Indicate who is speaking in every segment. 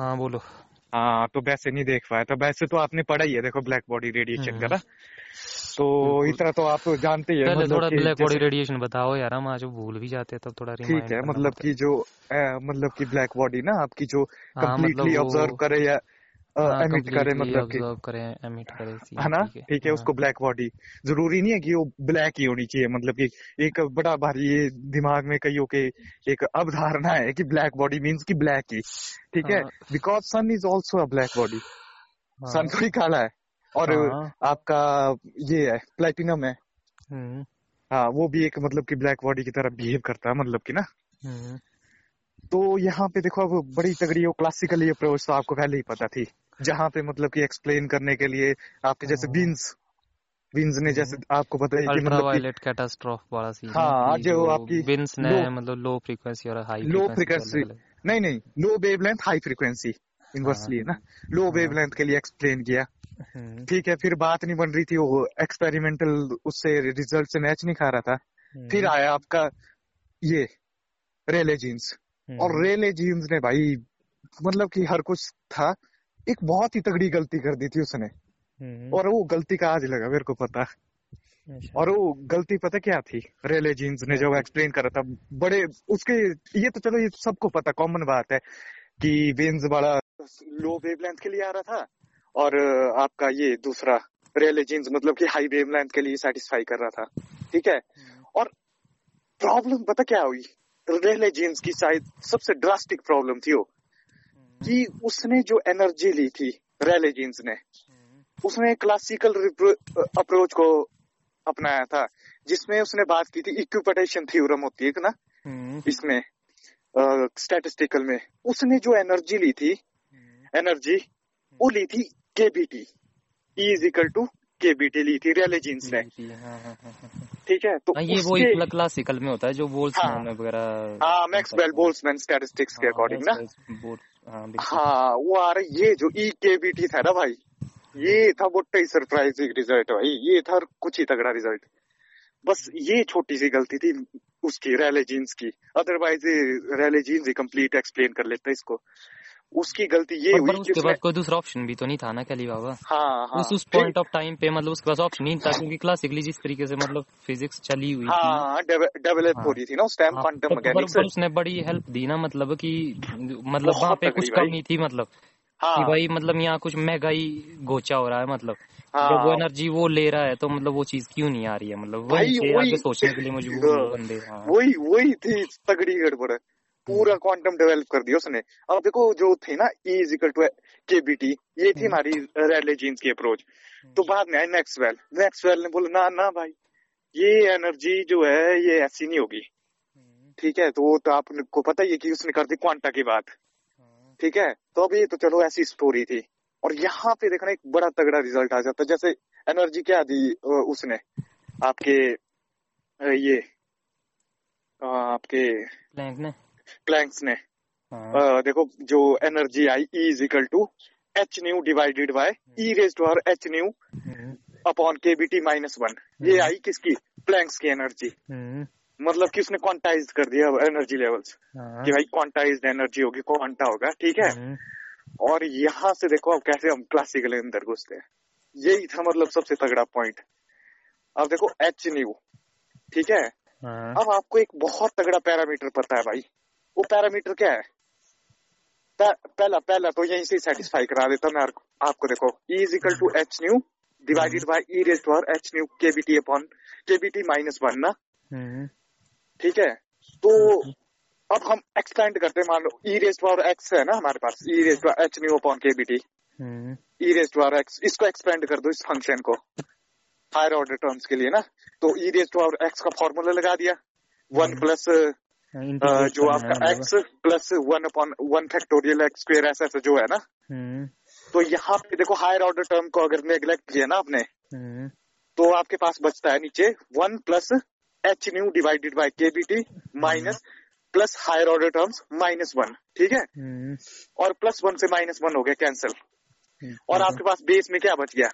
Speaker 1: हाँ बोलो।
Speaker 2: हाँ तो वैसे नहीं देख पाया तो वैसे तो आपने पढ़ा ही है देखो ब्लैक बॉडी रेडिएशन का। ना तो
Speaker 1: इस
Speaker 2: इतना तो आप जानते ही है
Speaker 1: पहले
Speaker 2: मतलब
Speaker 1: थोड़ा ब्लैक बॉडी रेडिएशन बताओ यार हम आज भूल भी जाते हैं तब थोड़ा
Speaker 2: ठीक है मतलब
Speaker 1: पड़ता
Speaker 2: कि जो मतलब कि ब्लैक बॉडी ना आपकी जो
Speaker 1: है हाँ मतलब
Speaker 2: कम्प्लीटली ऑब्ज़र्व करे या एमिट करे मतलब कि
Speaker 1: करे एमिट करे
Speaker 2: है ना?
Speaker 1: ठीक है।
Speaker 2: है
Speaker 1: हाँ
Speaker 2: उसको ब्लैक बॉडी ज़रूरी नहीं है कि वो ब्लैक ही होनी चाहिए मतलब कि एक बड़ा भारी ये दिमाग में कईयों के एक अवधारणा है कि ब्लैक बॉडी मींस कि ब्लैक ही। ठीक है?
Speaker 1: हाँ।
Speaker 2: Because sun is also a black body sun
Speaker 1: हाँ
Speaker 2: थोड़ी काला है। और
Speaker 1: हाँ।
Speaker 2: आपका ये है प्लेटिनम है।
Speaker 1: हम्म।
Speaker 2: हाँ वो भी एक मतलब कि ब्लैक बॉडी की तरह बिहेव करता है मतलब कि ना।
Speaker 1: हम्म।
Speaker 2: तो यहाँ पे देखो अब बड़ी तगड़ी वो क्लासिकल अप्रोच तो आपको पहले ही पता थी। जहाँ पे मतलब कि एक्सप्लेन करने के लिए आपके जैसे
Speaker 1: हाँ।
Speaker 2: बीन्स बीन्स ने जैसे
Speaker 1: हम्म।
Speaker 2: आपको पता है कि मतलब
Speaker 1: वायलेट कैटास्ट्रॉफ वाला सीन हाँ कि
Speaker 2: जो आपकी
Speaker 1: विंस ने मतलब लो फ्रीक्वेंसी और हाई
Speaker 2: लो
Speaker 1: फ्रीक्वेंसी
Speaker 2: नहीं नहीं low wavelength high frequency
Speaker 1: हाँ।
Speaker 2: इनवर्सली है ना। लो वेव
Speaker 1: हाँ
Speaker 2: के लिए एक्सप्लेन किया।
Speaker 1: हम्म।
Speaker 2: ठीक है फिर बात नहीं बन रही थी वो एक्सपेरिमेंटल उससे रिज़ल्ट से मैच नहीं खा रहा था। फिर
Speaker 1: हम्म।
Speaker 2: आया आपका ये रेले जीन्स और
Speaker 1: हम्म।
Speaker 2: रेले जीन्स ने भाई मतलब कि हर कुछ था एक बहुत ही तगड़ी गलती कर दी थी उसने।
Speaker 1: हम्म।
Speaker 2: और वो गलती का आज लगा मेरे को पता।
Speaker 1: अच्छा।
Speaker 2: और वो गलती पता क्या थी? रेले जीन्स ने
Speaker 1: जो
Speaker 2: एक्सप्लेन करा था बड़े उसके ये तो चलो ये सबको पता कॉमन बात है कि वेन्स वाला लो वेवलेंथ के लिए आ रहा था और आपका ये दूसरा रेले जीन्स मतलब कि हाई वेवलेंथ के लिए सेटिस्फाई कर रहा था। ठीक है?
Speaker 1: हम्म।
Speaker 2: और प्रॉब्लम पता क्या हुई? रेले जीन्स की शायद सबसे ड्रास्टिक प्रॉब्लम थी वो, कि उसने जो एनर्जी ली थी रेले जीन्स ने, उसने क्लासिकल अप्रोच को अपनाया था, जिसमें उसने बात की थी इक्विपटेशन थ्योरम होती है ना, इसमें स्टैटिस्टिकल में, उसने जो एनर्जी ली थी एनर्जी वो ली थी kBT is equal to kBT ली थी रेले जीन्स ने। ठीक है? तो
Speaker 1: हाँ, ये वो क्लासिकल में होता है जो
Speaker 2: हाँ।
Speaker 1: वगैरह
Speaker 2: हाँ
Speaker 1: बनता
Speaker 2: मैक्सवेल
Speaker 1: है।
Speaker 2: बोल्ट्जमैन स्टैटिस्टिक्स के
Speaker 1: हाँ
Speaker 2: अकॉर्डिंग ना?
Speaker 1: हाँ
Speaker 2: हाँ वो आ रहा ये जो ई केबीटी था ना भाई ये था बड़ा ही सरप्राइजिंग रिज़ल्ट भाई ये था कुछ ही तगड़ा रिज़ल्ट बस ये छोटी सी गलती थी उसकी रैले जीन्स की। अदरवाइज़ रैले जीन्स ही कंप्लीट एक्सप्लेन कर लेता इसको। उसकी गलती ये हुई
Speaker 1: पर उसके बाद कोई दूसरा ऑप्शन भी तो नहीं था ना कैली बाबा?
Speaker 2: हाँ हाँ।
Speaker 1: उस उस पॉइंट ऑफ़ टाइम पे मतलब उसके पास ऑप्शन नहीं था क्योंकि क्लासिकली जिस तरीके से मतलब फिजिक्स चली हुई
Speaker 2: हाँ डेवलप हो।
Speaker 1: हाँ
Speaker 2: रही थी ना उस टाइम
Speaker 1: हाँ
Speaker 2: क्वांटम मैकेनिक्स
Speaker 1: उसने बड़ी हेल्प दी ना मतलब कि मतलब वहाँ पे कुछ कमी थी मतलब कि
Speaker 2: हाँ
Speaker 1: भाई मतलब यहाँ कुछ महँगाई ही गोचा हो रहा है मतलब। हाँ, जब वो
Speaker 2: हाँ।
Speaker 1: एनर्जी वो ले रहा है तो मतलब वो चीज़ क्यों नहीं आ रही है मतलब? वहीं आगे सोचने के लिए मजबूर बंदे हाँ।
Speaker 2: वही वही थी तगड़ी गड़बड़ पूरा क्वांटम डेवलप कर दिया उसने। अब देखो जो थी ना E is equal to kBT ये थी
Speaker 1: हम्म।
Speaker 2: हमारी रेले जीन्स की अप्रोच तो
Speaker 1: हम्म
Speaker 2: बाद में आया मैक्सवेल मैक्सवेल ने बोला ना ना भाई ये एनर्जी जो है ये ऐसी नहीं होगी।
Speaker 1: हम्म।
Speaker 2: ठीक है तो तो आपको पता ही है कि उसने कर दी क्वांटा की बात।
Speaker 1: हाँ
Speaker 2: ठीक है तो अभी तो चलो ऐसी स्टोरी थी। और यहाँ पे देखना एक बड़ा तगड़ा रिज़ल्ट आ जाता जैसे एनर्जी क्या दी उसने? आपके ये आपके
Speaker 1: प्लैंक ने?
Speaker 2: प्लैंक्स ने।
Speaker 1: हाँ।
Speaker 2: देखो जो energy I E is equal to h nu divided by e raise to r h nu upon k B T minus one ये आई किसकी? प्लैंक्स की एनर्जी
Speaker 1: हम्म।
Speaker 2: मतलब कि उसने क्वांटाइज कर दिया एनर्जी लेवल्स
Speaker 1: हाँ।
Speaker 2: कि भाई क्वांटाइज एनर्जी होगी क्वांटा होगा ठीक है?
Speaker 1: हम्म।
Speaker 2: और यहाँ से देखो अब कैसे हम क्लासिकल अंदर घुसते हैं। यही था मतलब सबसे तगड़ा पॉइंट अब देखो एच न्यू ठीक है?
Speaker 1: हाँ।
Speaker 2: अब आपको एक बहुत तगड़ा पैरामीटर पता है भाई। वो पैरामीटर क्या है? पहला पहला तो यहीं से सेटिस्फाई करा देता मैं आपको देखो। E is equal to h nu divided by e raise to r h nu kBT upon kBT minus one ना?
Speaker 1: हम्म।
Speaker 2: ठीक है? तो
Speaker 1: हम्म
Speaker 2: अब हम एक्सपेंड करते हैं मान लो e raise to r x है ना हमारे पास? E raise to h nu upon kBT
Speaker 1: hmm.
Speaker 2: E raise to r x इसको एक्सपेंड कर दो इस फ़ंक्शन को। हायर ऑर्डर टर्म्स के लिए ना? तो ई रेज टू एक्स का फॉर्मूला लगा दिया। वन
Speaker 1: हम्म।
Speaker 2: प्लस
Speaker 1: इंटीग्रेट
Speaker 2: जो आपका x plus one upon one factorial x square ऐसा ऐसा जो है ना
Speaker 1: हम्म।
Speaker 2: तो यहाँ पे देखो हायर ऑर्डर टर्म को अगर नेग्लेक्ट किया ना आपने
Speaker 1: हम्म।
Speaker 2: तो आपके पास बचता है नीचे one plus h nu divided by k B T minus plus higher order terms minus one ठीक है?
Speaker 1: हम्म।
Speaker 2: और प्लस वन से माइनस वन हो गया कैंसिल और आपके पास बेस में क्या बच गया?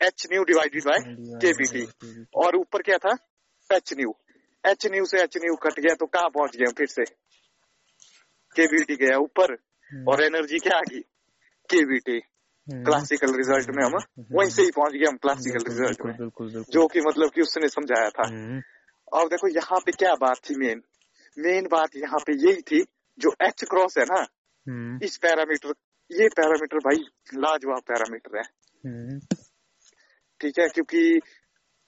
Speaker 2: H nu divided by k B T और ऊपर क्या था? एच न्यू एच न्यू से एच न्यू कट गया तो कहाँ पहुँच गया फिर से? के बी टी गया ऊपर
Speaker 1: हम्म,
Speaker 2: और एनर्जी क्या आ गई केवीटी
Speaker 1: हम्म,
Speaker 2: क्लासिकल रिज़ल्ट में हम वहीं से ही पहुँच गए हम क्लासिकल रिज़ल्ट में।
Speaker 1: बिल्कुल बिल्कुल।
Speaker 2: जो कि मतलब कि उसने समझाया था।
Speaker 1: हम्म,
Speaker 2: और देखो यहाँ पे क्या बात थी मेन मेन बात यहाँ पे यही थी जो एच क्रॉस है ना
Speaker 1: हम्म,
Speaker 2: इस पैरामीटर ये पैरामीटर भाई लाजवाब पैरामीटर है।
Speaker 1: हम्म,
Speaker 2: ठीक है क्योंकि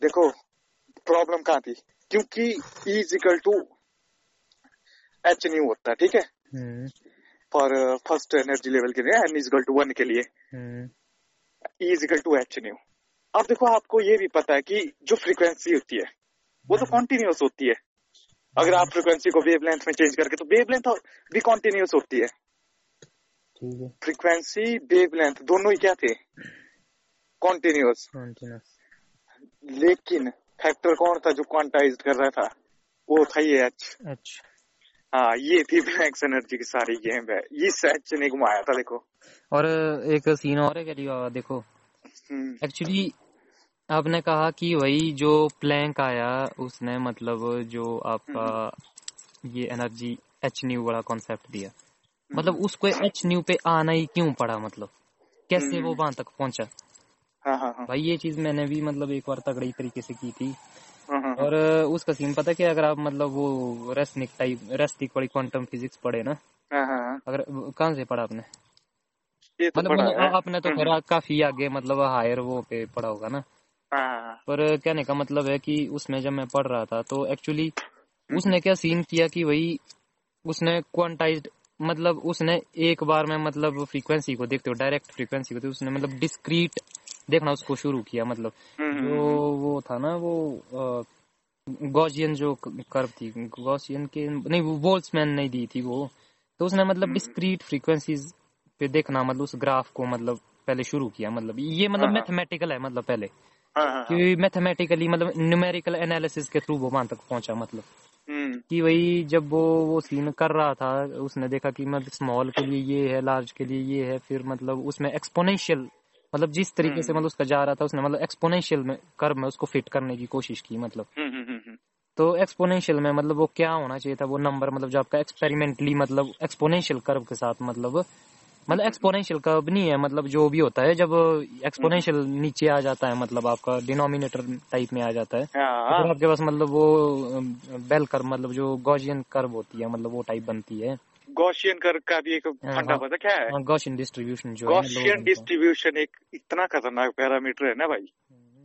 Speaker 2: देखो प्रॉब्लम कहाँ थी? क्योंकि E is equal to h nu होता ठीक है?
Speaker 1: Hmm,
Speaker 2: for first energy level के लिए n is equal to one के लिए।
Speaker 1: हम्म,
Speaker 2: E is equal to h nu अब देखो आपको ये भी पता है कि जो फ्रीक्वेंसी होती है वो तो कॉन्टिन्यूस होती है। अगर आप फ्रीक्वेंसी को वेव लेंथ में चेंज करके तो वेव लेंथ भी कॉन्टिन्यूस होती है। फ्रीक्वेंसी वेव लेंथ दोनों ही क्या थे? कॉन्टिन्यूस लेकिन फैक्टर कौन था जो क्वांटाइज कर रहा था? वो था ये एच
Speaker 1: अच्छा
Speaker 2: हाँ ये थी ब्लैंक्स एनर्जी की सारी गेम है। इस एच ने घुमाया था देखो।
Speaker 1: और एक सीन और है क्या देखो।
Speaker 2: हम्म,
Speaker 1: एक्चुअली आपने कहा कि वही जो प्लैंक आया उसने मतलब जो आपका ये एनर्जी एच न्यू वाला कॉन्सेप्ट दिया। मतलब उसको एच न्यू पे आना ही क्यों पड़ा मतलब? कैसे वो वहाँ तक पहुँचा?
Speaker 2: हाँ हाँ हाँ।
Speaker 1: भाई ये चीज़ मैंने भी मतलब एक बार तगड़ी तरीके से की थी।
Speaker 2: हाँ,
Speaker 1: और उसका सीन पता क्या अगर आप मतलब वो रेस्निक टाइप रेस्टिक वाली क्वांटम फिजिक्स पढ़े ना। अगर कहाँ से पढ़ा आपने?
Speaker 2: तो
Speaker 1: मतलब मैंने- आपने तो खैर काफ़ी आगे मतलब हायर वो पे पढ़ा होगा ना। पर कहने का मतलब है कि उसमें जब मैं पढ़ रहा था तो एक्चुअली उसने क्या सीन किया कि वही उसने क्वांटाइज्ड मतलब उसने एक बार में मतलब फ्रीक्वेंसी को देखते हो डायरेक्ट फ्रीक्वेंसी को तो उसने मतलब डिस्क्रीट देखना उसको शुरू किया मतलब।
Speaker 2: हम्म,
Speaker 1: जो वो था ना वो गॉसियन जो कर्व थी गॉसियन के नहीं वो वोल्ट्समैन नहीं दी थी वो। तो उसने मतलब डिस्क्रीट फ्रीक्वेंसीज पे देखना मतलब उस ग्राफ को मतलब पहले शुरू किया मतलब। ये मतलब
Speaker 2: हाँ, हाँ।
Speaker 1: मैथमेटिकल है मतलब पहले।
Speaker 2: हाँ, हाँ, हाँ,
Speaker 1: कि मैथमेटिकली मतलब न्यूमेरिकल एनालिसिस के थ्रू वो वहाँ तक पहुँचा मतलब।
Speaker 2: हम्म,
Speaker 1: कि वही जब वो वो सीन कर रहा था उसने देखा कि मतलब स्मॉल के लिए ये है लार्ज के लिए ये है फिर मतलब उसमें एक्सपोनेंशियल मतलब जिस तरीके से मतलब उसका जा रहा था उसने मतलब एक्सपोनेंशियल में कर्व में उसको फिट करने की कोशिश की मतलब।
Speaker 2: हम्म, हम्म, हम्म, हम्म,
Speaker 1: तो एक्सपोनेंशियल में मतलब वो क्या होना चाहिए था वो नंबर मतलब जो आपका एक्सपेरिमेंटली मतलब एक्सपोनेंशियल कर्व के साथ मतलब मतलब एक्सपोनेंशियल कर्व नहीं है मतलब जो भी होता है जब एक्सपोनेंशियल नीचे आ जाता है मतलब आपका डिनोमिनेटर टाइप में आ जाता है
Speaker 2: हाँ,
Speaker 1: फिर आपके पास मतलब वो बेल कर्व मतलब जो गॉजियन कर्व होती है मतलब वो टाइप बनती है।
Speaker 2: गॉसियन कर का भी एक
Speaker 1: हाँ,
Speaker 2: फंडा
Speaker 1: हाँ।
Speaker 2: पता क्या है?
Speaker 1: गॉशियन डिस्ट्रीब्यूशन जो है
Speaker 2: गॉसियन
Speaker 1: बनता है।
Speaker 2: डिस्ट्रीब्यूशन एक इतना खतरनाक पैरामीटर है ना भाई?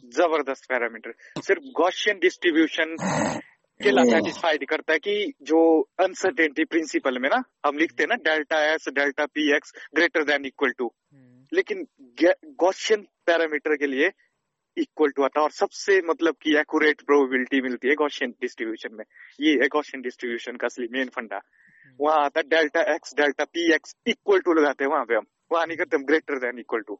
Speaker 2: ज़बरदस्त पैरामीटर सिर्फ़ गॉसियन डिस्ट्रीब्यूशन के ला सेटिस्फाइड करता है कि जो अनसर्टेनिटी प्रिंसिपल में ना हम लिखते हैं ना delta S delta p x greater than equal to
Speaker 1: hmm,
Speaker 2: लेकिन गॉसियन पैरामीटर के लिए इक्वल टू आता है। और सबसे मतलब की एक्यूरेट प्रोबेबिलिटी मिलती है गॉसियन डिस्ट्रीब्यूशन में। ये है गॉसियन डिस्ट्रीब्यूशन का असली मेन फंडा। वहाँ आता है delta x delta p x equal to लगाते हैं वहाँ पे हम। वहाँ नहीं करते हम ग्रेटर देन इक्वल टू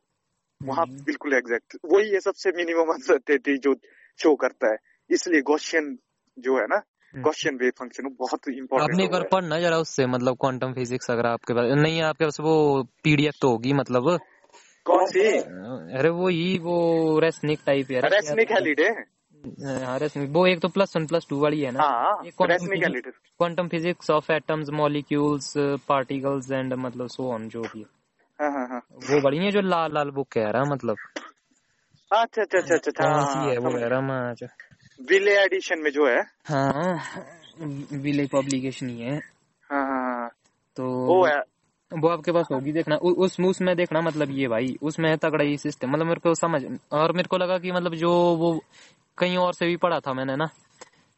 Speaker 2: वहाँ। बिल्कुल एग्जैक्ट वही है सबसे मिनिमम अनसर्टेनिटी जो शो करता है। इसलिए गॉसियन जो है ना। गॉसियन वेव फ़ंक्शन बहुत
Speaker 1: आपने एक बार पढ़ना जरा उससे मतलब क्वांटम फिजिक्स अगर आपके पास नहीं है आपके पास वो पीडीएफ तो होगी मतलब।
Speaker 2: कौन सी?
Speaker 1: अरे वो ही वो रेसनिक टाइप है
Speaker 2: रेसनिक हेलिडे
Speaker 1: हाँ रेसनिक वो एक तो प्लस वन प्लस टू वाली है ना?
Speaker 2: हाँ
Speaker 1: quantum physics of atoms molecules particles and मतलब सो ऑन जो भी हाँ।
Speaker 2: हाँ हाँ
Speaker 1: वो बड़ी है जो लाल लाल बुक कह रहा मतलब?
Speaker 2: अच्छा अच्छा अच्छा अच्छा
Speaker 1: सी है वो
Speaker 2: हाँ
Speaker 1: कह रहा आज?
Speaker 2: विले एडिशन में जो है।
Speaker 1: हाँ विले पब्लिकेशन ही है।
Speaker 2: हाँ हाँ हाँ।
Speaker 1: तो
Speaker 2: वो है
Speaker 1: वो आपके पास होगी देखना। उ, उस उसमें देखना मतलब ये भाई उसमें है तगड़ा ही सिस्टम मतलब मेरे को समझ और मेरे को लगा कि मतलब जो वो कहीं और से भी पढ़ा था मैंने ना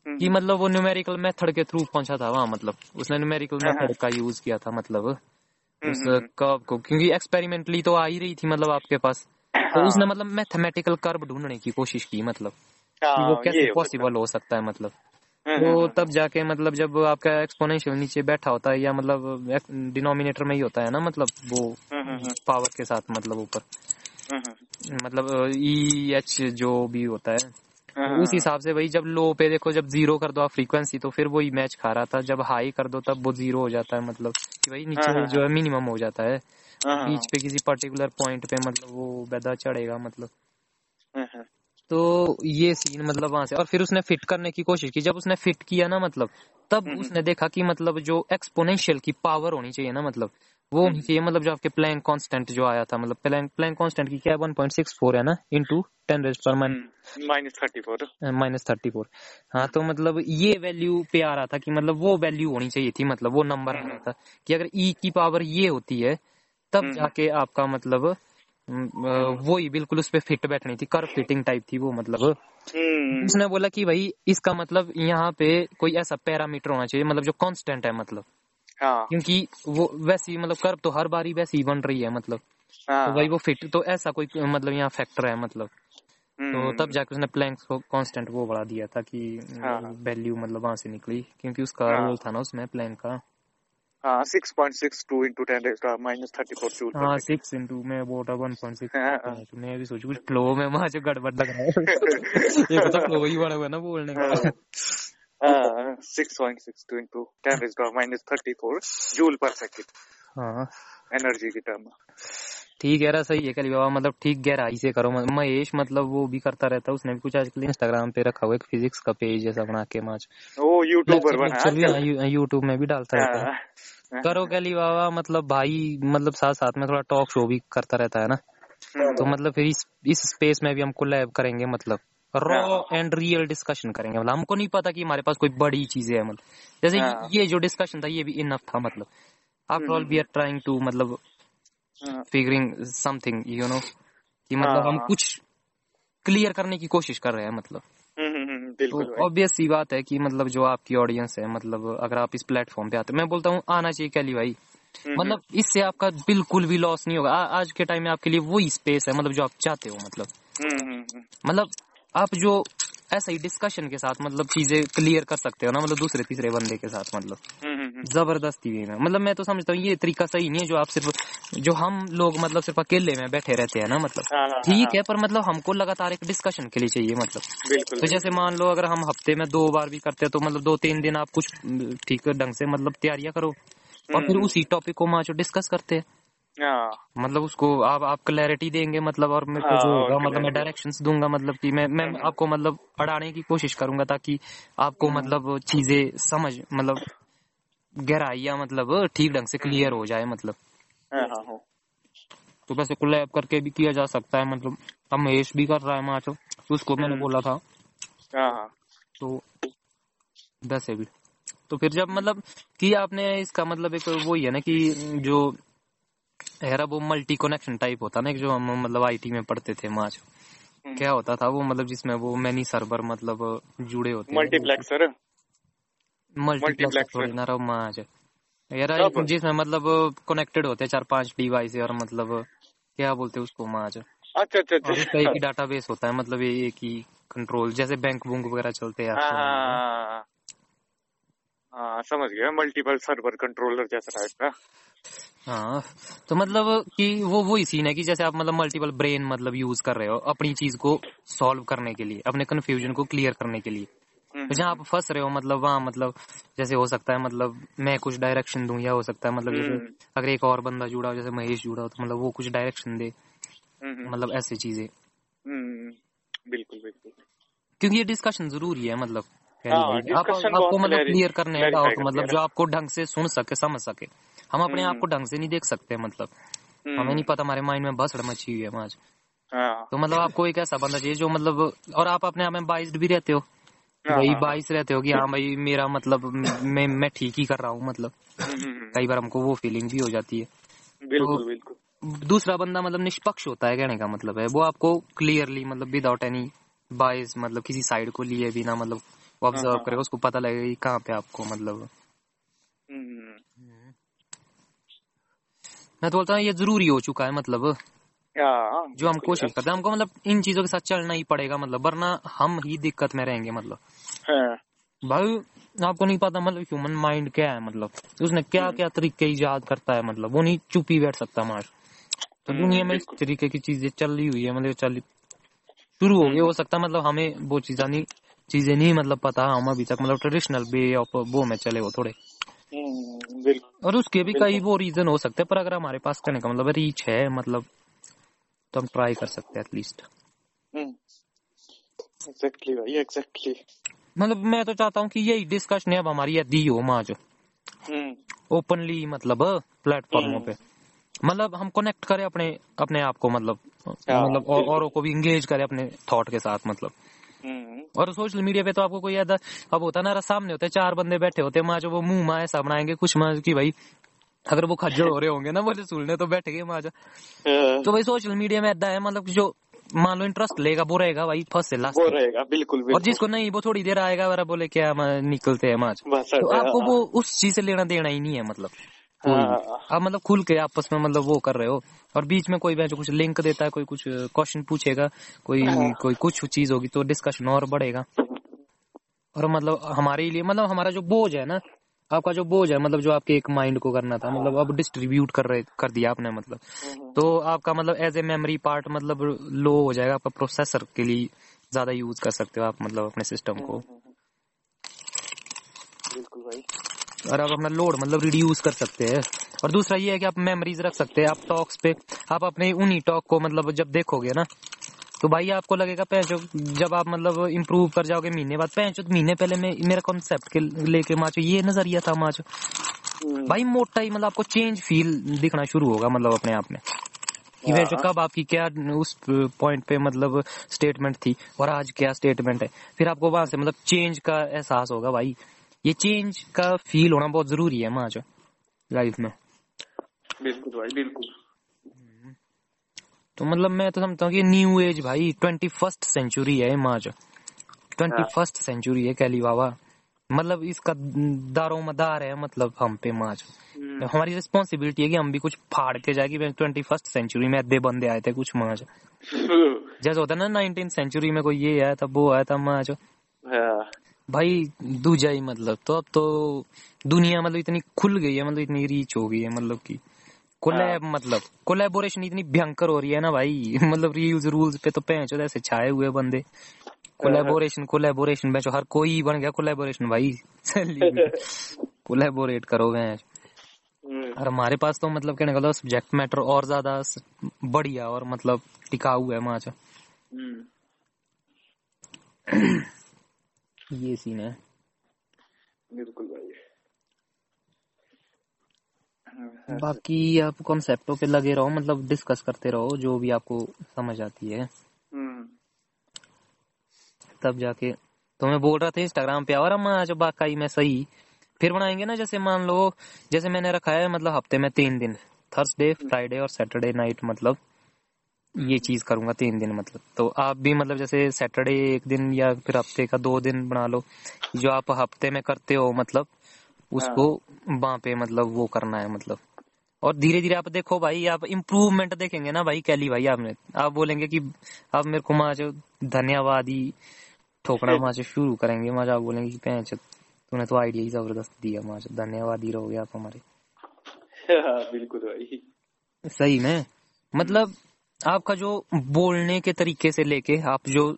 Speaker 2: हम्म,
Speaker 1: कि मतलब वो न्यूमेरिकल मेथड के थ्रू पहुँचा था वहाँ मतलब। उसने न्यूमेरिकल
Speaker 2: हाँ,
Speaker 1: मेथड का यूज़ किया था मतलब।
Speaker 2: हम्म,
Speaker 1: उस
Speaker 2: हम्म,
Speaker 1: कर्व को क्योंकि एक्सपेरिमेंटली तो आ ही रही थी मतलब आपके पास। तो
Speaker 2: हाँ,
Speaker 1: उसने मतलब मैथमेटिकल कर्व ढूँढने की कोशिश की मतलब कि
Speaker 2: हाँ,
Speaker 1: वो कैसे पॉसिबल हो सकता है मतलब
Speaker 2: है।
Speaker 1: तो
Speaker 2: हम्म,
Speaker 1: तब जाके मतलब जब आपका एक्सपोनेंशियल नीचे बैठा होता है या मतलब डिनोमिनेटर में ही होता है ना मतलब वो पावर के साथ मतलब ऊपर। मतलब ई एच जो भी होता है उस हिसाब से वही जब लो पे देखो जब ज़ीरो कर दो आप फ्रीक्वेंसी तो फिर वही मैच खा रहा था। जब हाई कर दो तब वो ज़ीरो हो जाता है मतलब कि
Speaker 2: हाँ,
Speaker 1: नीचे
Speaker 2: हाँ,
Speaker 1: जो है। मिनिमम हो जाता है।
Speaker 2: हाँ, हाँ,
Speaker 1: बीच पे किसी पर्टिकुलर पॉइंट पे मतलब वो बेदा चढ़ेगा मतलब। तो ये सीन मतलब वहाँ से। और फिर उसने फिट करने की कोशिश की। जब उसने फिट किया ना मतलब तब
Speaker 2: हम्म,
Speaker 1: उसने देखा कि मतलब जो एक्सपोनेंशियल की पावर होनी चाहिए ना मतलब वो
Speaker 2: हम्म।
Speaker 1: होनी चाहिए मतलब जो आपके प्लैंक कांस्टेंट जो आया था मतलब। प्लैंक प्लैंक कांस्टेंट की क्या है 1.64 है ना? इनटू 10 रेज पर
Speaker 2: minus thirty four
Speaker 1: minus thirty four हाँ तो मतलब ये वैल्यू पे आ रहा था कि मतलब वो वैल्यू होनी चाहिए थी मतलब वो नंबर आ रहा था कि अगर ई की पावर ये होती है तब
Speaker 2: हम्म।
Speaker 1: जाके आपका मतलब वो ही बिल्कुल उस पे फिट बैठनी थी कर फिटिंग टाइप थी वो मतलब
Speaker 2: हम्म।
Speaker 1: उसने बोला कि भाई इसका मतलब यहाँ पे कोई ऐसा पैरामीटर होना चाहिए मतलब जो कांस्टेंट है मतलब
Speaker 2: हाँ
Speaker 1: क्योंकि वो वैसी मतलब कर्व तो हर बारी वैसी ही बन रही है मतलब
Speaker 2: हाँ
Speaker 1: तो भाई वो फिट तो ऐसा कोई मतलब यहाँ फैक्टर है मतलब तो
Speaker 2: हम्म।
Speaker 1: तब जाके उसने प्लैंक को कांस्टेंट वो बढ़ा दिया था कि वैल्यू हाँ। मतलब वहाँ से निकली क्योंकि उसका
Speaker 2: हाँ।
Speaker 1: रोल था ना उसमें प्लैंक का
Speaker 2: हाँ six point six two into ten minus thirty four joule
Speaker 1: हाँ सिक्स इंटू में वो था वन पॉइंट
Speaker 2: हाँ, हाँ।
Speaker 1: सिक्स सोचू कुछ फ्लो में वहाँ से गड़बड़ लग रहा है? एक तो फ्लो ही बड़ा हुआ ना बोलने का।
Speaker 2: Six point six two into ten minus thirty four joule per second
Speaker 1: हाँ।
Speaker 2: एनर्जी की टर्म
Speaker 1: ठीक है रहा सही है कल बाबा मतलब ठीक गहराई से करो म- महेश मतलब वो भी करता रहता है उसने भी कुछ आजकल इंस्टाग्राम पे रखा हुआ एक फिजिक्स का पेज जैसा बना के माच
Speaker 2: वो यूट्यूबर बना
Speaker 1: हाँ, यूट्यूब में भी डालता रहता है
Speaker 2: हाँ।
Speaker 1: करो कैली बाबा मतलब भाई मतलब साथ साथ में थोड़ा टॉक शो भी करता रहता है ना। तो मतलब फिर इस इस स्पेस में भी हम कोलैब करेंगे मतलब रॉ
Speaker 2: हाँ।
Speaker 1: एंड रियल डिस्कशन करेंगे मतलब हमको नहीं पता कि हमारे पास कोई बड़ी चीज़ें है मतलब जैसे
Speaker 2: हाँ।
Speaker 1: ये जो डिस्कशन था ये भी इनफ था मतलब after all. We are trying to मतलब
Speaker 2: हाँ।
Speaker 1: फिगरिंग समथिंग यू नो कि मतलब हम
Speaker 2: हाँ।
Speaker 1: कुछ क्लियर करने की कोशिश कर रहे हैं मतलब।
Speaker 2: हम्म, हम्म, हम्म,
Speaker 1: तो ऑब्वियस सी बात है कि मतलब जो आपकी ऑडियंस है मतलब अगर आप इस प्लेटफॉर्म पे आते मैं बोलता हूँ आना चाहिए कैली भाई। मतलब इससे आपका बिल्कुल भी लॉस नहीं होगा। आ, आज के टाइम में आपके लिए वही स्पेस है मतलब जो आप चाहते हो मतलब। मतलब आप जो ऐसा ही डिस्कशन के साथ मतलब चीज़ें क्लियर कर सकते हो ना मतलब दूसरे तीसरे बंदे के साथ मतलब। ज़बरदस्ती में मतलब मैं तो समझता हूँ ये तरीका सही नहीं है जो आप सिर्फ़ जो हम लोग मतलब सिर्फ़ अकेले में बैठे रहते हैं ना मतलब।
Speaker 2: हाँ, हाँ,
Speaker 1: ठीक
Speaker 2: हाँ,
Speaker 1: है पर मतलब हमको लगातार एक डिस्कशन के लिए चाहिए मतलब।
Speaker 2: बिल्कुल
Speaker 1: तो जैसे मान लो अगर हम हफ़्ते में दो बार भी करते हैं तो मतलब दो तीन दिन आप कुछ ठीक ढंग से मतलब तैयारियाँ करो। और फिर
Speaker 2: हम्म,
Speaker 1: उसी टॉपिक को माचो डिस्कस करते हैं। मतलब उसको आप आप क्लैरिटी देंगे मतलब और मेरे को जो होगा मतलब मैं। डायरेक्शंस दूँगा मतलब कि मैं मैं
Speaker 2: हम्म।
Speaker 1: आपको मतलब पढ़ाने की कोशिश करूँगा ताकि आपको
Speaker 2: हम्म।
Speaker 1: मतलब चीज़ें समझ मतलब गहराइयाँ मतलब ठीक ढंग से क्लियर हो जाए मतलब।
Speaker 2: हाँ, हाँ, हाँ,
Speaker 1: तो वैसे कोलैब करके भी किया जा सकता है मतलब अब महेश भी कर रहा है माचो उसको मैंने
Speaker 2: हम्म।
Speaker 1: बोला था।
Speaker 2: हाँ, हाँ,
Speaker 1: तो वैसे भी। तो फिर जब मतलब कि आपने इसका मतलब एक वो ही है ना कि जो है वो मल्टी कनेक्शन टाइप होता ना जो हम मतलब आईटी में पढ़ते थे माच
Speaker 2: हम्म।
Speaker 1: क्या होता था वो मतलब जिसमें वो मैनी सर्वर मतलब जुड़े होते
Speaker 2: मल्टीप्लेक्सर?
Speaker 1: मल्टीप्लेक्स ना रहो माच यार जिसमें मतलब कनेक्टेड होते हैं चार पाँच डिवाइस और मतलब क्या बोलते हैं उसको माच
Speaker 2: अच्छा अच्छा
Speaker 1: उसका एक
Speaker 2: अच्छा
Speaker 1: ही डाटाबेस होता है मतलब एक ही कंट्रोल जैसे बैंक बुंक वगैरह चलते हैं
Speaker 2: हाँ। हाँ, हाँ समझ गया मल्टीपल सर्वर कंट्रोलर जैसा टाइप का
Speaker 1: हाँ तो मतलब कि वो वही सीन है कि जैसे आप मतलब मल्टीपल ब्रेन मतलब यूज़ कर रहे हो अपनी चीज़ को सॉल्व करने के लिए अपने कंफ्यूजन को क्लियर करने के लिए। तो जहाँ आप फंस रहे हो मतलब वहाँ मतलब जैसे हो सकता है मतलब मैं कुछ डायरेक्शन दूँ या हो सकता है मतलब जैसे
Speaker 2: हम्म।
Speaker 1: अगर एक और बंदा जुड़ा हो जैसे महेश जुड़ा हो तो मतलब वो कुछ डायरेक्शन दे
Speaker 2: हम्म, हम्म,
Speaker 1: मतलब ऐसी चीज़ें।
Speaker 2: हम्म, बिल्कुल बिल्कुल।
Speaker 1: क्योंकि ये डिस्कशन ज़रूरी है मतलब
Speaker 2: हाँ,
Speaker 1: आप आपको मतलब क्लियर करने हैं डाउट मतलब जो आपको ढंग से सुन सके समझ सके। हम अपने
Speaker 2: हम्म।
Speaker 1: आप को ढंग से नहीं देख सकते मतलब।
Speaker 2: हम्म,
Speaker 1: हमें नहीं पता हमारे माइंड में भसड़ मची हुई है आज।
Speaker 2: हाँ।
Speaker 1: तो मतलब आपको एक ऐसा बंदा चाहिए जो मतलब और आप अपने आप में बाइस्ड भी रहते हो।
Speaker 2: हाँ,
Speaker 1: भाई
Speaker 2: हाँ,
Speaker 1: बाइस रहते हो कि हाँ भाई मेरा मतलब मैं मैं ठीक ही कर रहा हूँ मतलब।
Speaker 2: हम्म, हम्म,
Speaker 1: कई बार हमको वो फीलिंग भी हो जाती है।
Speaker 2: बिल्कुल
Speaker 1: तो-
Speaker 2: बिल्कुल।
Speaker 1: दूसरा बंदा मतलब निष्पक्ष होता है कहने का मतलब है। वो आपको क्लियरली मतलब विदाउट एनी बाइस मतलब किसी साइड को लिए बिना मतलब वो
Speaker 2: हाँ,
Speaker 1: ऑब्ज़र्व
Speaker 2: हाँ,
Speaker 1: करेगा उसको पता लगेगा कहाँ पे आपको मतलब
Speaker 2: हम्म,
Speaker 1: मैं तो बोलता हूँ ये ज़रूरी हो चुका है मतलब।
Speaker 2: हाँ
Speaker 1: जो हम कोशिश करते हैं हमको मतलब इन चीज़ों के साथ चलना ही पड़ेगा मतलब वरना हम ही दिक्कत में रहेंगे मतलब।
Speaker 2: हाँ,
Speaker 1: भाई आपको नहीं पता मतलब ह्यूमन माइंड क्या है मतलब? उसने क्या
Speaker 2: हम्म।
Speaker 1: क्या तरीके ईजाद करता है मतलब? वो नहीं चुप बैठ सकता मार। तो
Speaker 2: हम्म,
Speaker 1: दुनिया में इस तरीके की चीज़ें चल रही हुई है मतलब चल शुरू हो गई।
Speaker 2: हम्म।
Speaker 1: हो सकता मतलब हमें वो चीज़ें नहीं चीज़ें नहीं मतलब पता हम अभी तक मतलब ट्रेडिशनल वे ऑफ़ वो में चले हो थोड़े।
Speaker 2: हम्म,
Speaker 1: और उसके भी कई वो रीजन हो सकते हैं पर अगर हमारे पास करने का मतलब रीच है मतलब तो हम ट्राई कर सकते हैं एटलीस्ट
Speaker 2: एग्जैक्टली भाई एग्जैक्टली
Speaker 1: मतलब मैं तो चाहता हूँ कि यही डिस्कशन अब हमारी यदि हो माँ जो।
Speaker 2: हम्म,
Speaker 1: ओपनली मतलब प्लेटफॉर्मों
Speaker 2: हम्म।
Speaker 1: पे। मतलब हम कनेक्ट करें अपने अपने आप को मतलब
Speaker 2: हाँ,
Speaker 1: मतलब और औरों को भी इंगेज करें अपने थॉट के साथ मतलब।
Speaker 2: हम्म,
Speaker 1: और सोशल मीडिया पे तो आपको कोई ऐसा अब होता ना सामने होते चार बंदे बैठे होते माँ जो वो मुँह माँ ऐसा बनाएँगे कुछ माँ की भाई अगर वो खज्जर हो रहे होंगे ना बोले सुनने तो बैठ गए माँ जो।
Speaker 2: हाँ,
Speaker 1: तो भाई सोशल मीडिया में ऐसा है मतलब जो मान लो इंटरेस्ट लेगा वो रहेगा भाई फ़र्स्ट से लास्ट
Speaker 2: वो रहेगा बिल्कुल
Speaker 1: और जिसको नहीं वो थोड़ी देर आएगा वरा बोले क्या निकलते हैं माँ तो आपको
Speaker 2: हाँ,
Speaker 1: वो उस चीज़ से लेना देना ही नहीं है मतलब। भी।
Speaker 2: हाँ,
Speaker 1: आप मतलब खुल के आपस में मतलब वो कर रहे हो। और बीच में कोई जो कुछ लिंक देता है कोई कुछ क्वेश्चन पूछेगा कोई
Speaker 2: हाँ।
Speaker 1: कोई कुछ चीज़ होगी तो डिस्कशन और बढ़ेगा। और मतलब हमारे लिए मतलब हमारा जो बोझ है ना आपका जो बोझ है मतलब जो आपके एक माइंड को करना था मतलब अब डिस्ट्रीब्यूट कर रहे कर दिया आपने मतलब। तो आपका मतलब एज ए मेमोरी पार्ट मतलब लो हो जाएगा आपका प्रोसेसर के लिए ज़्यादा यूज़ कर सकते हो आप मतलब अपने सिस्टम को।
Speaker 2: बिल्कुल भाई।
Speaker 1: और आप अपना लोड मतलब रिड्यूस कर सकते हैं। और दूसरा ये है कि आप मेमोरीज रख सकते हैं आप टॉक्स पे आप अपने उन्हीं टॉक को मतलब जब देखोगे ना तो भाई आपको लगेगा पैंचो जब आप मतलब इम्प्रूव कर जाओगे महीने बाद पैंचो महीने पहले में मेरा कॉन्सेप्ट के लेके माचो ये नज़रिया था माचो।
Speaker 2: हम्म,
Speaker 1: भाई मोटा ही मतलब आपको चेंज फील दिखना शुरू होगा मतलब अपने आप में। कि
Speaker 2: हाँ।
Speaker 1: वैसे कब आपकी क्या उस पॉइंट पे मतलब स्टेटमेंट थी और आज क्या स्टेटमेंट है। फिर आपको वहाँ से मतलब चेंज का एहसास होगा भाई। ये चेंज का फील होना बहुत ज़रूरी है माँ जो लाइफ में।
Speaker 2: बिल्कुल भाई बिल्कुल।
Speaker 1: तो मतलब मैं तो समझता हूँ कि न्यू एज भाई ट्वेंटी फ़र्स्ट सेंचुरी है माँ जो ट्वेंटी फ़र्स्ट सेंचुरी है कैली बाबा। मतलब इसका दारो मदार है मतलब हम पे माँ जो
Speaker 2: हम्म,
Speaker 1: हमारी रिस्पॉन्सिबिलिटी है कि हम भी कुछ फाड़ के जाएगी ट्वेंटी फ़र्स्ट सेंचुरी में अद्धे बंदे आए थे कुछ माँ जो जैसे होता है ना नाइनटीन सेंचुरी में कोई ये आया था वो आया था माँ जो
Speaker 2: हाँ,
Speaker 1: भाई दूजा ही मतलब। तो अब तो दुनिया मतलब इतनी खुल गई है मतलब इतनी रीच हो गई है मतलब की। कोलैब मतलब कोलैबोरेशन इतनी भयंकर हो रही है ना भाई। मतलब रील्स रूल्स पे तो पैंचो ऐसे छाए हुए बंदे। कोलैबोरेशन कोलैबोरेशन बेचो हर कोई बन गया कोलैबोरेशन भाई। कोलैबोरेट करो भैंस
Speaker 2: हम्म,
Speaker 1: और हमारे पास तो मतलब कहने का सब्जेक्ट मैटर और ज़्यादा बढ़िया और मतलब टिकाऊ है माचा।
Speaker 2: हम्म,
Speaker 1: ये सीन है।
Speaker 2: बिल्कुल भाई। हाँ,
Speaker 1: बाकी आप कॉन्सेप्टों पे लगे रहो मतलब डिस्कस करते रहो जो भी आपको समझ आती है।
Speaker 2: हम्म,
Speaker 1: तब जाके तो मैं बोल रहा था इंस्टाग्राम पे और हम आज बाकाई में सही। फिर बनाएँगे ना जैसे मान लो जैसे मैंने रखा है मतलब हफ़्ते में तीन दिन थर्सडे फ्राइडे और सैटरडे नाइट मतलब ये चीज़ करूँगा तीन दिन मतलब। तो आप भी मतलब जैसे सैटरडे एक दिन या फिर हफ़्ते का दो दिन बना लो जो आप हफ़्ते में करते हो मतलब उसको वहाँ पे मतलब वो करना है मतलब। और धीरे धीरे आप देखो भाई आप इम्प्रूवमेंट देखेंगे ना भाई कैली भाई आपने। आप बोलेंगे कि आप मेरे को माँ जो धन्यवाद ही ठोकना माँ से शुरू करेंगे। माँ आप बोलेंगे कि पैंच तूने तो आइडिया ही ज़बरदस्त दिया माँ धन्यवाद ही रहोगे आप हमारे।
Speaker 2: हाँ, बिल्कुल भाई।
Speaker 1: सही में? मतलब आपका जो बोलने के तरीके से लेके आप जो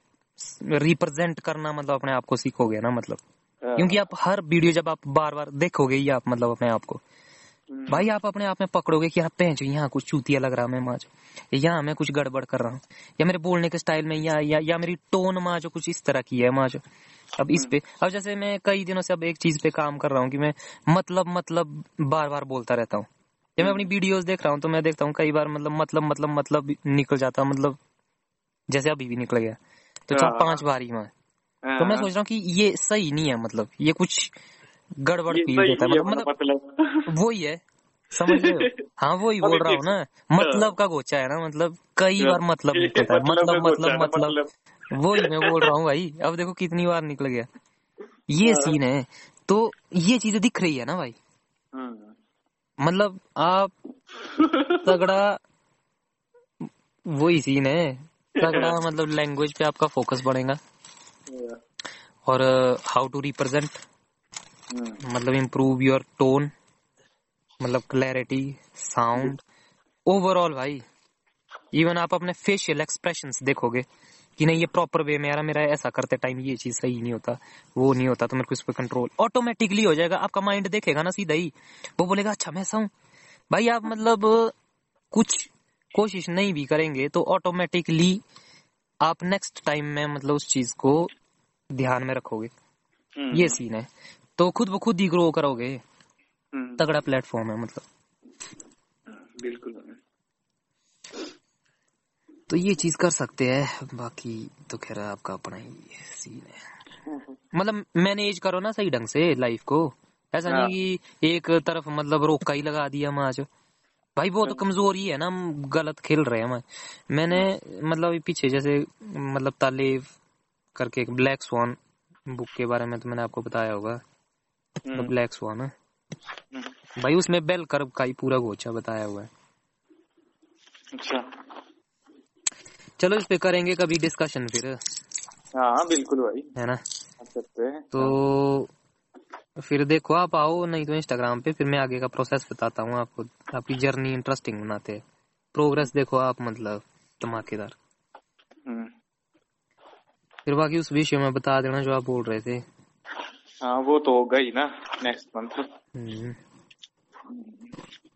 Speaker 1: रिप्रेजेंट करना मतलब अपने आप को सीखोगे ना मतलब।
Speaker 2: हाँ,
Speaker 1: क्योंकि आप हर वीडियो जब आप बार बार देखोगे ही आप मतलब अपने आप को।
Speaker 2: हम्म,
Speaker 1: भाई आप अपने आप में पकड़ोगे कि आप पेंच यहाँ कुछ चूतिया लग रहा मैं माज यहाँ मैं कुछ गड़बड़ कर रहा हूँ। या मेरे बोलने के स्टाइल में या या, या मेरी टोन माँ जो कुछ इस तरह की है माँ जो। अब इस पे अब जैसे मैं कई दिनों से अब एक चीज़ पे काम कर रहा हूँ कि मैं मतलब मतलब बार बार बोलता रहता हूँ। जब मैं अपनी वीडियोस देख रहा हूँ तो मैं देखता हूँ कई बार मतलब मतलब मतलब मतलब निकल जाता मतलब जैसे अभी भी निकल गया। तो
Speaker 2: हाँ।
Speaker 1: पाँच बार ही मैं। तो मैं सोच रहा हूँ कि ये सही नहीं है मतलब ये कुछ गड़बड़ फील होता है मतलब
Speaker 2: मतलब मतलब।
Speaker 1: वही है समझ रहे हो? हाँ वही बोल रहा हूँ ना मतलब का गोचा है ना मतलब कई बार मतलब निकलता है मतलब मतलब मतलब वही मैं बोल रहा हूँ भाई अब देखो कितनी बार निकल गया। ये
Speaker 2: हाँ।
Speaker 1: सीन है तो ये चीज़ें दिख रही है ना भाई? मतलब आप तगड़ा वही सीन है तगड़ा मतलब लैंग्वेज पे आपका फोकस बढ़ेगा।
Speaker 2: हाँ,
Speaker 1: और हाउ टू रिप्रेजेंट मतलब इम्प्रूव योर टोन मतलब क्लैरिटी साउंड ओवरऑल भाई इवन आप अपने फेशियल एक्सप्रेशन देखोगे, कि नहीं ये प्रॉपर वे में यार मेरा ऐसा करते टाइम ये चीज़ सही नहीं होता, वो नहीं होता तो मेरे को इस पर कंट्रोल ऑटोमेटिकली हो जाएगा, आपका माइंड देखेगा ना सीधा ही, वो बोलेगा अच्छा मैं ऐसा हूँ। भाई आप मतलब कुछ कोशिश नहीं भी करेंगे तो ऑटोमेटिकली आप नेक्स्ट टाइम में मतलब उस चीज़ को ध्यान में रखोगे।
Speaker 2: हम्म,
Speaker 1: ये सीन है। तो खुद ब खुद ही ग्रो करोगे।
Speaker 2: हम्म,
Speaker 1: तगड़ा प्लेटफॉर्म है मतलब।
Speaker 2: बिल्कुल
Speaker 1: तो ये चीज़ कर सकते हैं। बाकी तो खैर आपका अपना ही सीन है। मतलब मैनेज करो ना सही ढंग से लाइफ को। ऐसा
Speaker 2: हाँ।
Speaker 1: नहीं कि एक तरफ़ मतलब रोका ही लगा दिया मैच भाई वो तो कमज़ोरी है ना हम गलत खेल रहे हैं मैंने मतलब पीछे जैसे मतलब तालेब करके एक ब्लैक स्वान बुक के बारे में तो मैंने आपको बताया होगा।
Speaker 2: हम्म,
Speaker 1: ब्लैक स्वान है। भाई उसमें बेल कर्व का ही पूरा गोचा बताया हुआ है।
Speaker 2: अच्छा।
Speaker 1: चलो इस पे करेंगे कभी डिस्कशन फिर।
Speaker 2: हाँ बिल्कुल भाई।
Speaker 1: है ना? तो फिर देखो आप आओ नहीं तो इंस्टाग्राम पे फिर मैं आगे का प्रोसेस बताता हूँ आपको। आपकी जर्नी इंटरेस्टिंग बनाते हैं। प्रोग्रेस देखो आप मतलब धमाकेदार।
Speaker 2: हम्म,
Speaker 1: फिर बाकी उस विषय में बता देना जो आप बोल रहे थे।
Speaker 2: हाँ वो तो होगा ही ना नेक्स्ट मंथ
Speaker 1: हम्म।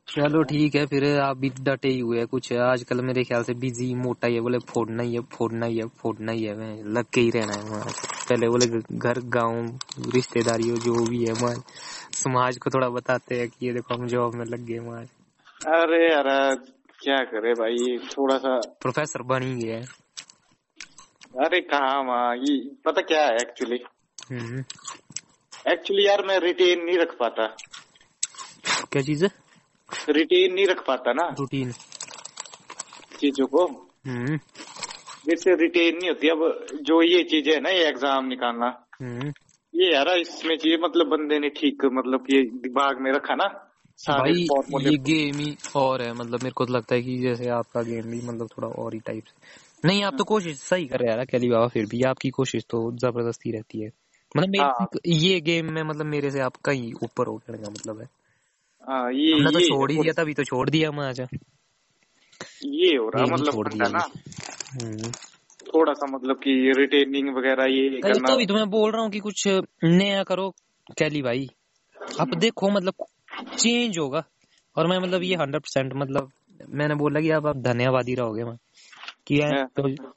Speaker 1: चलो ठीक है फिर आप भी डटे ही हुए कुछ। आजकल मेरे ख्याल से बिज़ी मोटा ही है बोले फोड़ना ही है फोड़ना ही है फोड़ना ही है लग के ही रहना है वहाँ पहले बोले घर गाँव रिश्तेदारी जो भी है वहाँ समाज को थोड़ा बताते हैं कि ये देखो हम जॉब में लग गए वहाँ
Speaker 2: अरे यार क्या करे भाई थोड़ा सा
Speaker 1: प्रोफेसर बन ही गया
Speaker 2: अरे कहा माँ ये पता क्या है एक्चुअली
Speaker 1: हम्म।
Speaker 2: एक्चुअली यार मैं रिटेन नहीं रख पाता।
Speaker 1: क्या चीज़? है
Speaker 2: रिटेन नहीं रख पाता ना।
Speaker 1: रूटीन
Speaker 2: चीज़ों को। जैसे रिटेन नहीं होती। अब जो ये चीज़ें है ना ये एग्ज़ाम निकालना।
Speaker 1: हम्म।
Speaker 2: ये यार इसमें चाहिए मतलब बंदे ने ठीक मतलब ये दिमाग में रखा ना।
Speaker 1: भाई ये गेम ही और है। मतलब मेरे को तो लगता है कि जैसे आपका गेम भी मतलब थोड़ा और ही टाइप से। नहीं आप तो कोशिश सही कर रहे हैं कैली बाबा फिर भी आपकी कोशिश तो ज़बरदस्ती रहती है। मतलब मेरे
Speaker 2: हाँ।
Speaker 1: ये गेम में मतलब मेरे से आप कहीं ऊपर हो गए का मतलब है।
Speaker 2: हाँ ये
Speaker 1: हमने तो छोड़ ही दिया तभी तो छोड़ दिया मैं आज।
Speaker 2: ये हो रहा मतलब
Speaker 1: छोड़ दिया
Speaker 2: ना। थोड़ा सा मतलब कि रिटेनिंग वगैरह ये करना
Speaker 1: तो भी मैं बोल रहा हूँ कि कुछ नया करो कैली भाई। आप देखो मतलब चेंज होगा। और मैं मतलब ये हंड्रेड परसेंट मतलब मैंने बोला कि आप आप धन्यवादी रहोगे मैं। कि
Speaker 2: हाँ।
Speaker 1: तो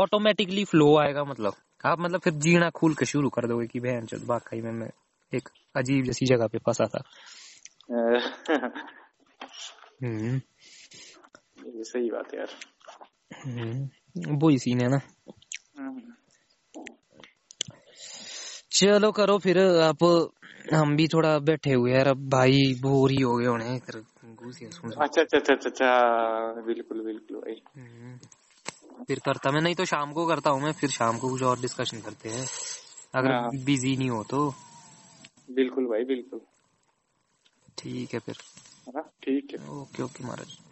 Speaker 1: ऑटोमेटिकली फ्लो आएगा मतलब। आप मतलब फिर जीना खुल के शुरू कर दोगे कि बहन चल वाकई में मैं एक अजीब जैसी जगह पे फंसा था। हम्म।
Speaker 2: सही बात है यार।
Speaker 1: हम्म, वही सीन है ना। चलो करो फिर आप हम भी थोड़ा बैठे हुए हैं यार अब भाई बोर ही हो गए होने सुन।
Speaker 2: अच्छा अच्छा अच्छा अच्छा अच्छा बिल्कुल बिल्कुल भाई
Speaker 1: हम्म, फिर करता मैं नहीं तो शाम को करता हूँ मैं फिर शाम को कुछ और डिस्कशन करते हैं।
Speaker 2: हाँ।
Speaker 1: अगर बिज़ी नहीं हो तो।
Speaker 2: बिल्कुल भाई बिल्कुल।
Speaker 1: ठीक है फिर।
Speaker 2: ठीक है।
Speaker 1: ओके ओके महाराज।